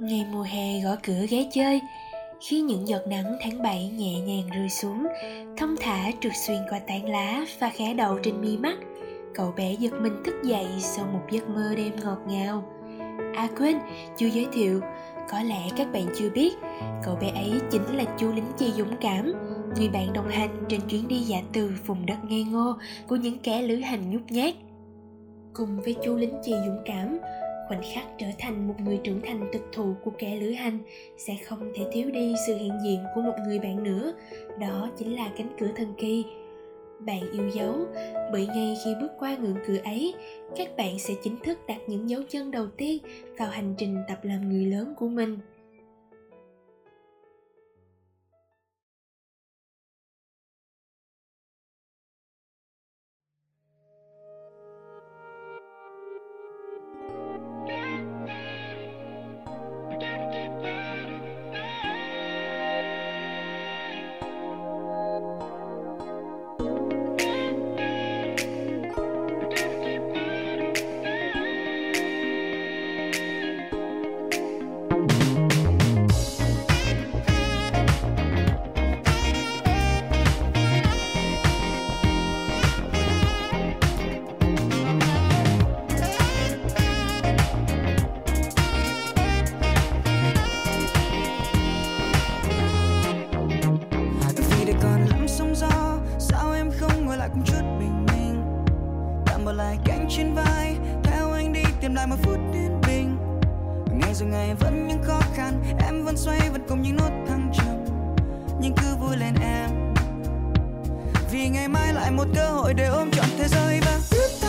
Ngày mùa hè gõ cửa ghé chơi Khi những giọt nắng tháng 7 nhẹ nhàng rơi xuống Thông thả trượt xuyên qua tán lá và khẽ đầu trên mi mắt Cậu bé giật mình thức dậy sau một giấc mơ đêm ngọt ngào. À quên, chưa giới thiệu Có lẽ các bạn chưa biết Cậu bé ấy chính là chú lính chì dũng cảm Người bạn đồng hành trên chuyến đi giả từ vùng đất ngây ngô Của những kẻ lữ hành nhút nhát. Cùng với chú lính chì dũng cảm khoảnh khắc trở thành một người trưởng thành thực thụ của kẻ lữ hành, sẽ không thể thiếu đi sự hiện diện của một người bạn nữa. Đó chính là cánh cửa thần kỳ. Bạn yêu dấu, bởi ngay khi bước qua ngưỡng cửa ấy, các bạn sẽ chính thức đặt những dấu chân đầu tiên vào hành trình tập làm người lớn của mình. ngày mai lại một cơ hội để ôm trọn thế giới và biết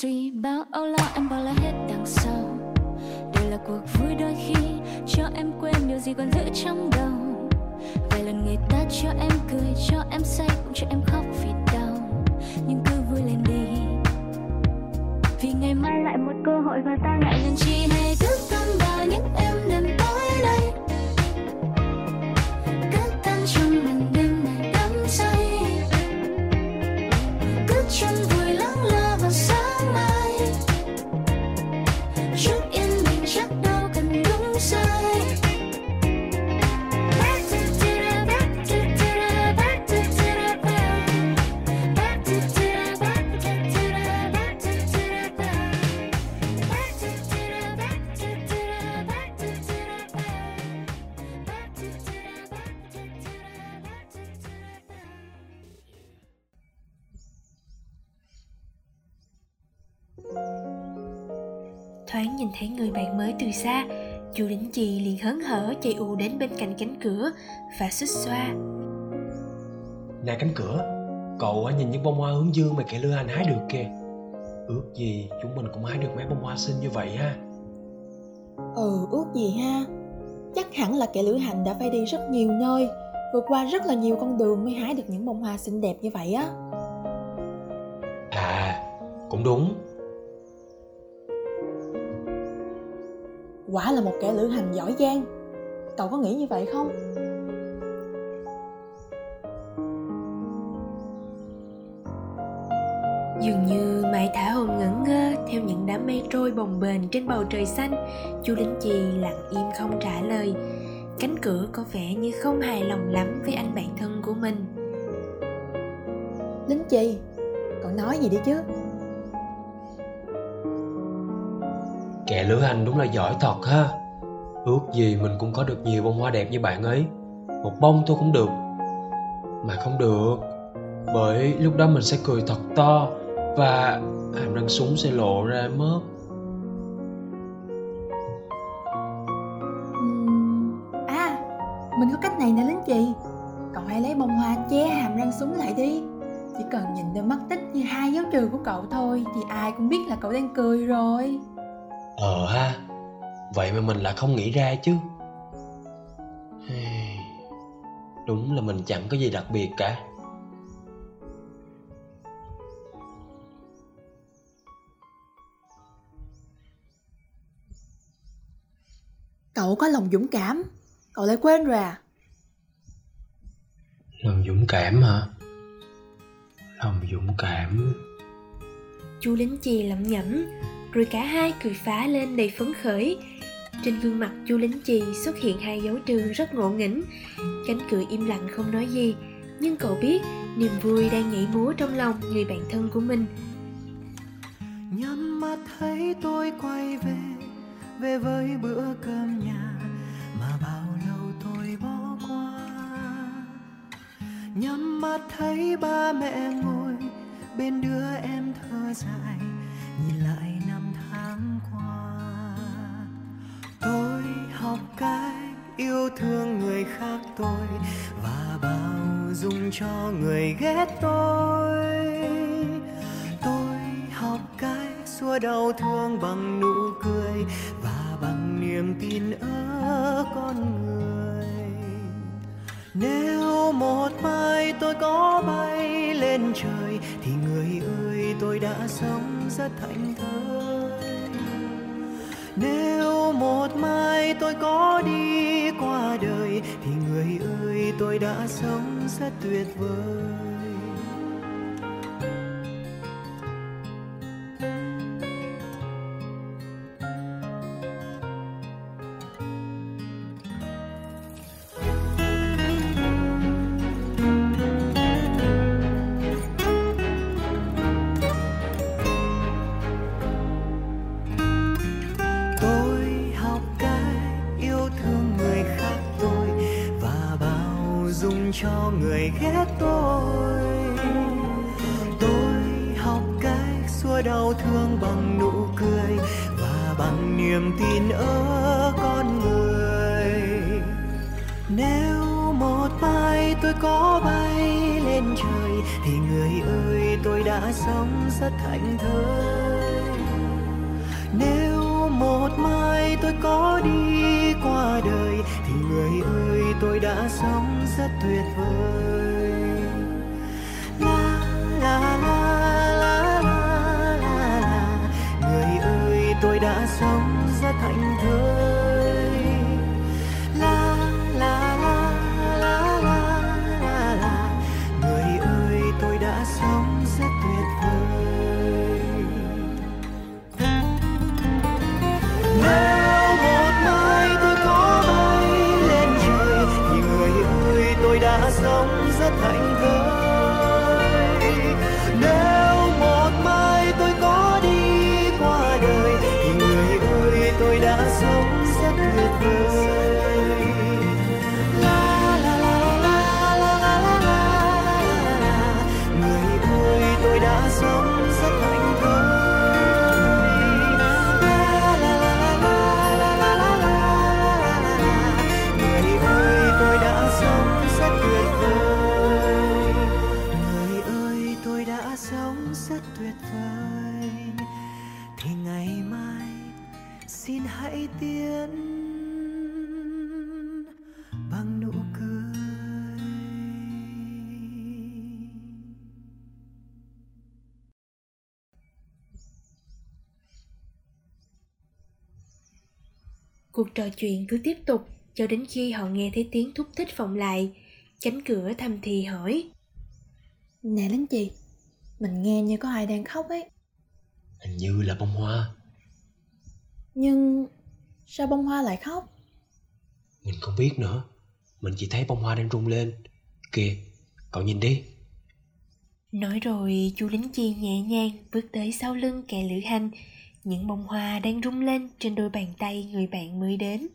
suy bao âu lo em bỏ lại hết đằng sau. Đây là cuộc vui đôi khi, cho em quên điều gì còn giữ trong đầu. Vài lần người ta cho em cười, cho em say, cũng cho em khóc vì đau. Nhưng cứ vui lên đi. Vì ngày mai lại một cơ hội và ta ngại ngần chi hay cứ tâm vào những em đêm tối đây. Cứ tâm trong mình. Thoáng nhìn thấy người bạn mới từ xa. Chú lính chì liền hớn hở chạy ù đến bên cạnh cánh cửa và xích xoa. Nè cánh cửa cậu nhìn những bông hoa hướng dương mà kẻ lưa anh hái được kìa. Ước gì chúng mình cũng hái được mấy bông hoa xinh như vậy ha. Ừ ước gì ha. Chắc hẳn là kẻ lữ hành đã phải đi rất nhiều nơi vượt qua rất là nhiều con đường mới hái được những bông hoa xinh đẹp như vậy á. À cũng đúng quả là một kẻ lữ hành giỏi giang. Cậu có nghĩ như vậy không? Dường như mãi thả hồn ngẩn ngơ theo những đám mây trôi bồng bềnh trên bầu trời xanh chú lính chì lặng im không trả lời. Cánh cửa có vẻ như không hài lòng lắm với anh bạn thân của mình. Lính chì cậu nói gì đi chứ Kẻ lữ hành đúng là giỏi thật ha. Ước gì mình cũng có được nhiều bông hoa đẹp như bạn ấy. Một bông thôi cũng được. Mà không được, Bởi lúc đó mình sẽ cười thật to Và hàm răng súng sẽ lộ ra mất À Mình có cách này nè lính chị. Cậu hãy lấy bông hoa che hàm răng súng lại đi. Chỉ cần nhìn đôi mắt tích như hai dấu trừ của cậu thôi Thì ai cũng biết là cậu đang cười rồi. Ờ ha Vậy mà mình lại không nghĩ ra chứ. Đúng là mình chẳng có gì đặc biệt cả. Cậu có lòng dũng cảm Cậu lại quên rồi à? Lòng dũng cảm hả? Lòng dũng cảm. Chú lính chì lẩm nhẩm rồi cả hai cười phá lên đầy phấn khởi. Trên gương mặt chú lính chì xuất hiện hai dấu trừ rất ngộ nghĩnh. Cánh cửa im lặng không nói gì. Nhưng cậu biết, niềm vui đang nhảy múa trong lòng người bạn thân của mình. Nhắm mắt thấy tôi quay về về với bữa cơm nhà, mà bao lâu tôi bỏ qua. Nhắm mắt thấy ba mẹ ngồi, bên đứa em thơ dài. Tôi và bao dung cho người ghét tôi. Tôi học cách xua đau thương bằng nụ cười và bằng niềm tin ở con người. Nếu một mai tôi có bay lên trời, thì người ơi, tôi đã sống rất thành thơi. Nếu một mai tôi có đi tôi đã sống rất tuyệt vời. Thương bằng nụ cười và bằng niềm tin ở con người. Nếu một mai tôi có bay lên trời thì người ơi, tôi đã sống rất thành thơi. Nếu một mai tôi có đi qua đời thì người ơi, tôi đã sống rất tuyệt vời. Tôi đã sống. Cuộc trò chuyện cứ tiếp tục cho đến khi họ nghe thấy tiếng thúc thích vọng lại. Cánh cửa thầm thì hỏi. Nè lính chì Mình nghe như có ai đang khóc ấy. Hình như là bông hoa. Nhưng sao bông hoa lại khóc? Mình không biết nữa. Mình chỉ thấy bông hoa đang rung lên. Kìa, cậu nhìn đi. Nói rồi chú lính chi nhẹ nhàng bước tới sau lưng kẻ lữ hành Những bông hoa đang rung lên trên đôi bàn tay người bạn mới đến.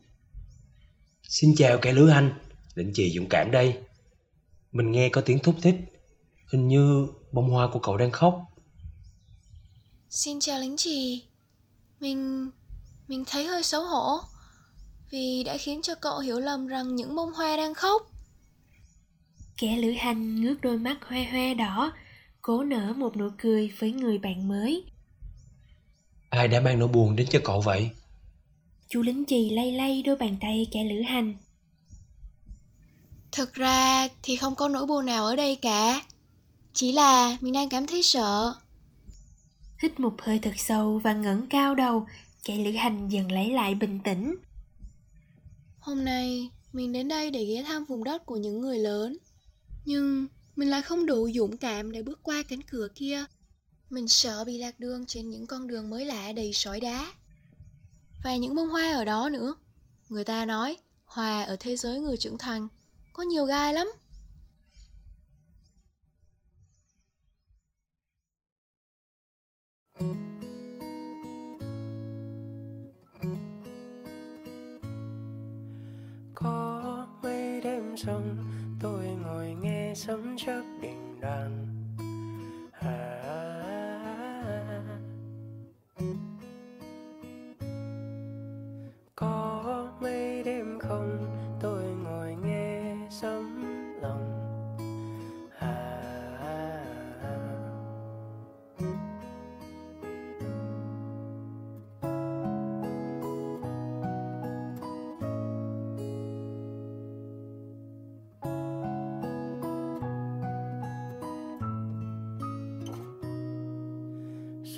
Xin chào kẻ lữ hành Định chì dũng cảm đây. Mình nghe có tiếng thúc thích Hình như bông hoa của cậu đang khóc. Xin chào lính trì Mình... mình thấy hơi xấu hổ Vì đã khiến cho cậu hiểu lầm rằng những bông hoa đang khóc. Kẻ lữ hành ngước đôi mắt hoe hoe đỏ cố nở một nụ cười với người bạn mới ai đã mang nỗi buồn đến cho cậu vậy chú lính chì lay lay đôi bàn tay kẻ lữ hành Thực ra thì không có nỗi buồn nào ở đây cả. Chỉ là mình đang cảm thấy sợ. hít một hơi thật sâu và ngẩng cao đầu kẻ lữ hành dần lấy lại bình tĩnh Hôm nay mình đến đây để ghé thăm vùng đất của những người lớn. Nhưng mình lại không đủ dũng cảm để bước qua cánh cửa kia. Mình sợ bị lạc đường trên những con đường mới lạ đầy sỏi đá. Và những bông hoa ở đó nữa. Người ta nói hoa ở thế giới người trưởng thành có nhiều gai lắm. có mấy đêm xong, tôi ngồi nghe sấm chớp đình đàn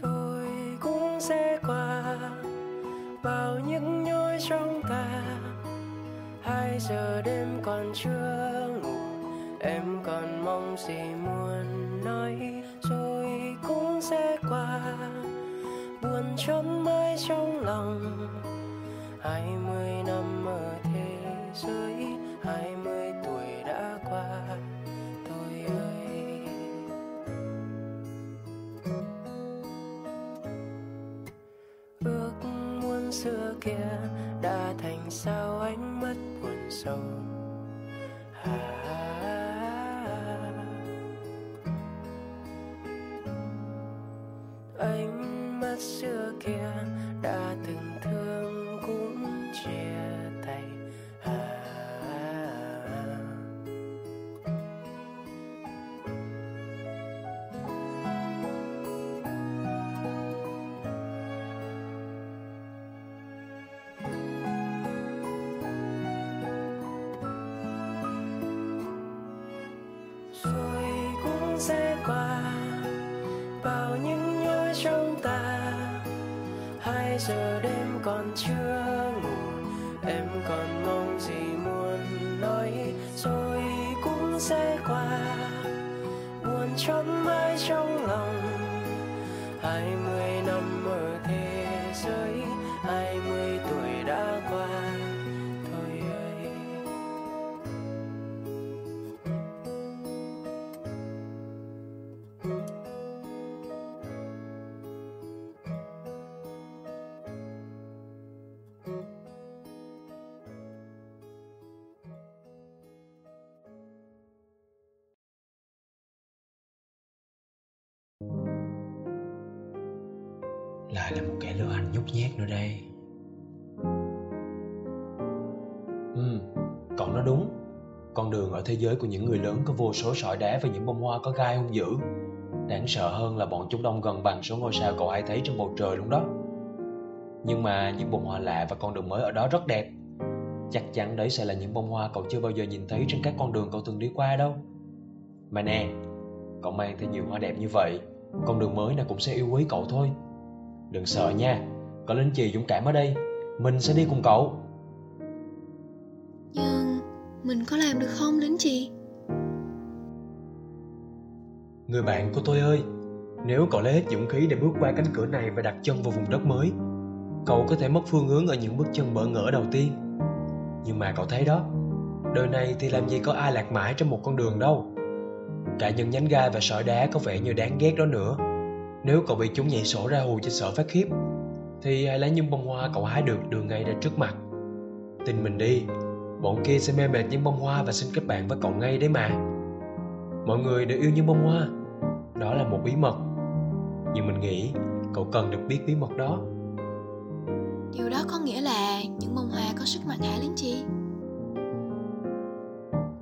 rồi cũng sẽ qua. Bao những nhói trong ta hai giờ đêm còn chưa ngủ, em còn mong gì muốn nói rồi cũng sẽ qua. Buồn chốn mãi trong lòng, hai mươi năm xưa kia đã thành sao ánh mắt buồn sầu. À, hai giờ đêm còn chưa ngủ, em còn mong gì muốn nói, rồi cũng sẽ qua. Buồn trong mãi trong lại là một kẻ lừa hành nhút nhát nữa đây. Ừ cậu nói đúng. Con đường ở thế giới của những người lớn có vô số sỏi đá và những bông hoa có gai hung dữ. Đáng sợ hơn là bọn chúng đông gần bằng số ngôi sao cậu hay thấy trên bầu trời luôn đó. Nhưng mà những bông hoa lạ và con đường mới ở đó rất đẹp. Chắc chắn đấy sẽ là những bông hoa cậu chưa bao giờ nhìn thấy trên các con đường cậu từng đi qua đâu. Mà nè, cậu mang theo nhiều hoa đẹp như vậy, con đường mới nào cũng sẽ yêu quý cậu thôi đừng sợ nha có lính chì dũng cảm ở đây mình sẽ đi cùng cậu. Nhưng mình có làm được không lính chị? người bạn của tôi ơi nếu cậu lấy hết dũng khí để bước qua cánh cửa này và đặt chân vào vùng đất mới cậu có thể mất phương hướng ở những bước chân bỡ ngỡ đầu tiên. Nhưng mà cậu thấy đó đời này thì làm gì có ai lạc mãi trên một con đường đâu. Cả những nhánh gai và sỏi đá có vẻ như đáng ghét đó nữa nếu cậu bị chúng nhảy sổ ra hù cho sợ phát khiếp thì hãy lấy những bông hoa cậu hái được đưa ngay ra trước mặt. Tin mình đi bọn kia sẽ mê mệt những bông hoa và xin kết bạn với cậu ngay đấy mà. Mọi người đều yêu những bông hoa. Đó là một bí mật. Nhưng mình nghĩ cậu cần được biết bí mật đó. Điều đó có nghĩa là những bông hoa có sức mạnh hả lính chị?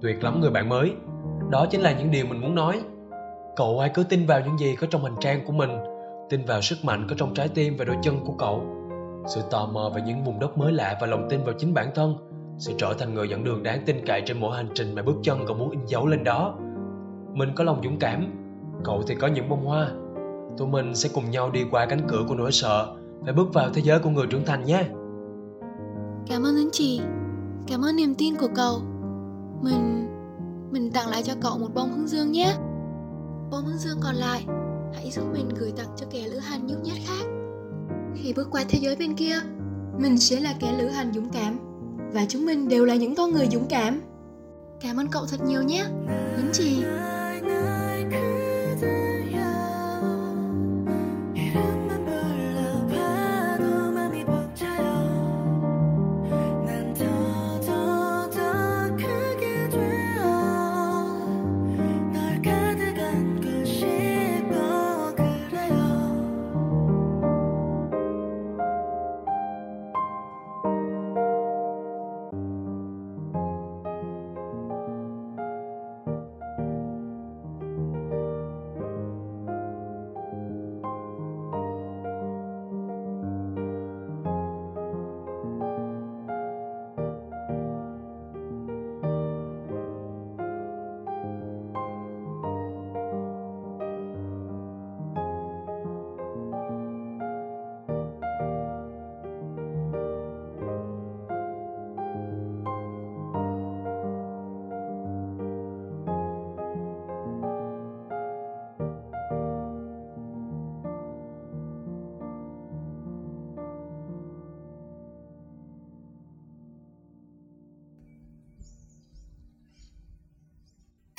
tuyệt lắm người bạn mới. Đó chính là những điều mình muốn nói cậu hãy cứ tin vào những gì có trong hành trang của mình, tin vào sức mạnh có trong trái tim và đôi chân của cậu. Sự tò mò về những vùng đất mới lạ và lòng tin vào chính bản thân sẽ trở thành người dẫn đường đáng tin cậy trên mỗi hành trình mà bước chân cậu muốn in dấu lên đó. Mình có lòng dũng cảm, cậu thì có những bông hoa. Tụi mình sẽ cùng nhau đi qua cánh cửa của nỗi sợ và bước vào thế giới của người trưởng thành nhé. Cảm ơn anh chị. Cảm ơn niềm tin của cậu. Mình... Mình tặng lại cho cậu một bông hướng dương nhé. Bốn hướng dương còn lại. Hãy giúp mình gửi tặng cho kẻ lữ hành nhút nhát khác. Khi bước qua thế giới bên kia, Mình sẽ là kẻ lữ hành dũng cảm. Và chúng mình đều là những con người dũng cảm. Cảm ơn cậu thật nhiều nhé. Những gì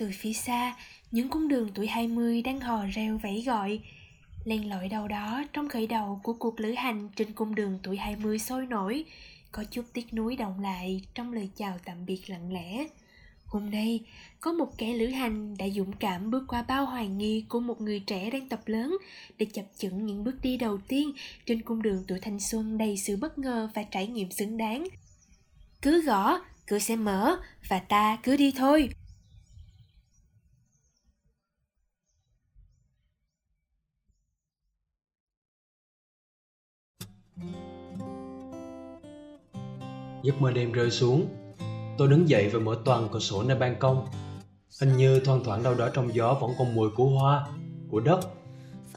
Từ phía xa, những cung đường tuổi 20 đang hò reo vẫy gọi. Len lỏi đâu đó trong khởi đầu của cuộc lữ hành trên cung đường tuổi 20 sôi nổi, có chút tiếc nuối động lại trong lời chào tạm biệt lặng lẽ. Hôm nay, có một kẻ lữ hành đã dũng cảm bước qua bao hoài nghi của một người trẻ đang tập lớn để chập chững những bước đi đầu tiên trên cung đường tuổi thanh xuân đầy sự bất ngờ và trải nghiệm xứng đáng. Cứ gõ, cửa sẽ mở và ta cứ đi thôi. Giấc mơ đêm rơi xuống Tôi đứng dậy và mở toàn cửa sổ nơi ban công. Hình như thoang thoảng đâu đó trong gió vẫn còn mùi của hoa, của đất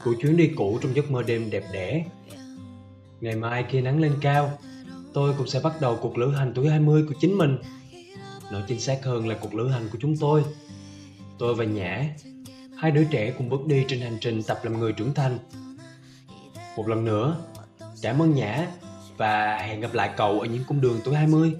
Của chuyến đi cũ trong giấc mơ đêm đẹp đẽ. Ngày mai khi nắng lên cao Tôi cũng sẽ bắt đầu cuộc lữ hành tuổi 20 của chính mình. Nói chính xác hơn là cuộc lữ hành của chúng tôi. Tôi và Nhã Hai đứa trẻ cùng bước đi trên hành trình tập làm người trưởng thành. Một lần nữa Cảm ơn Nhã và hẹn gặp lại cậu ở những cung đường tuổi 20.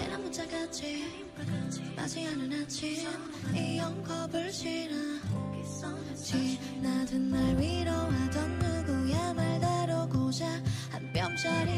지난 맞지 않은 아침 이 영겁을 지나. 지나든 날 위로하던 누구야 말 다루고자. 한 뼘짜리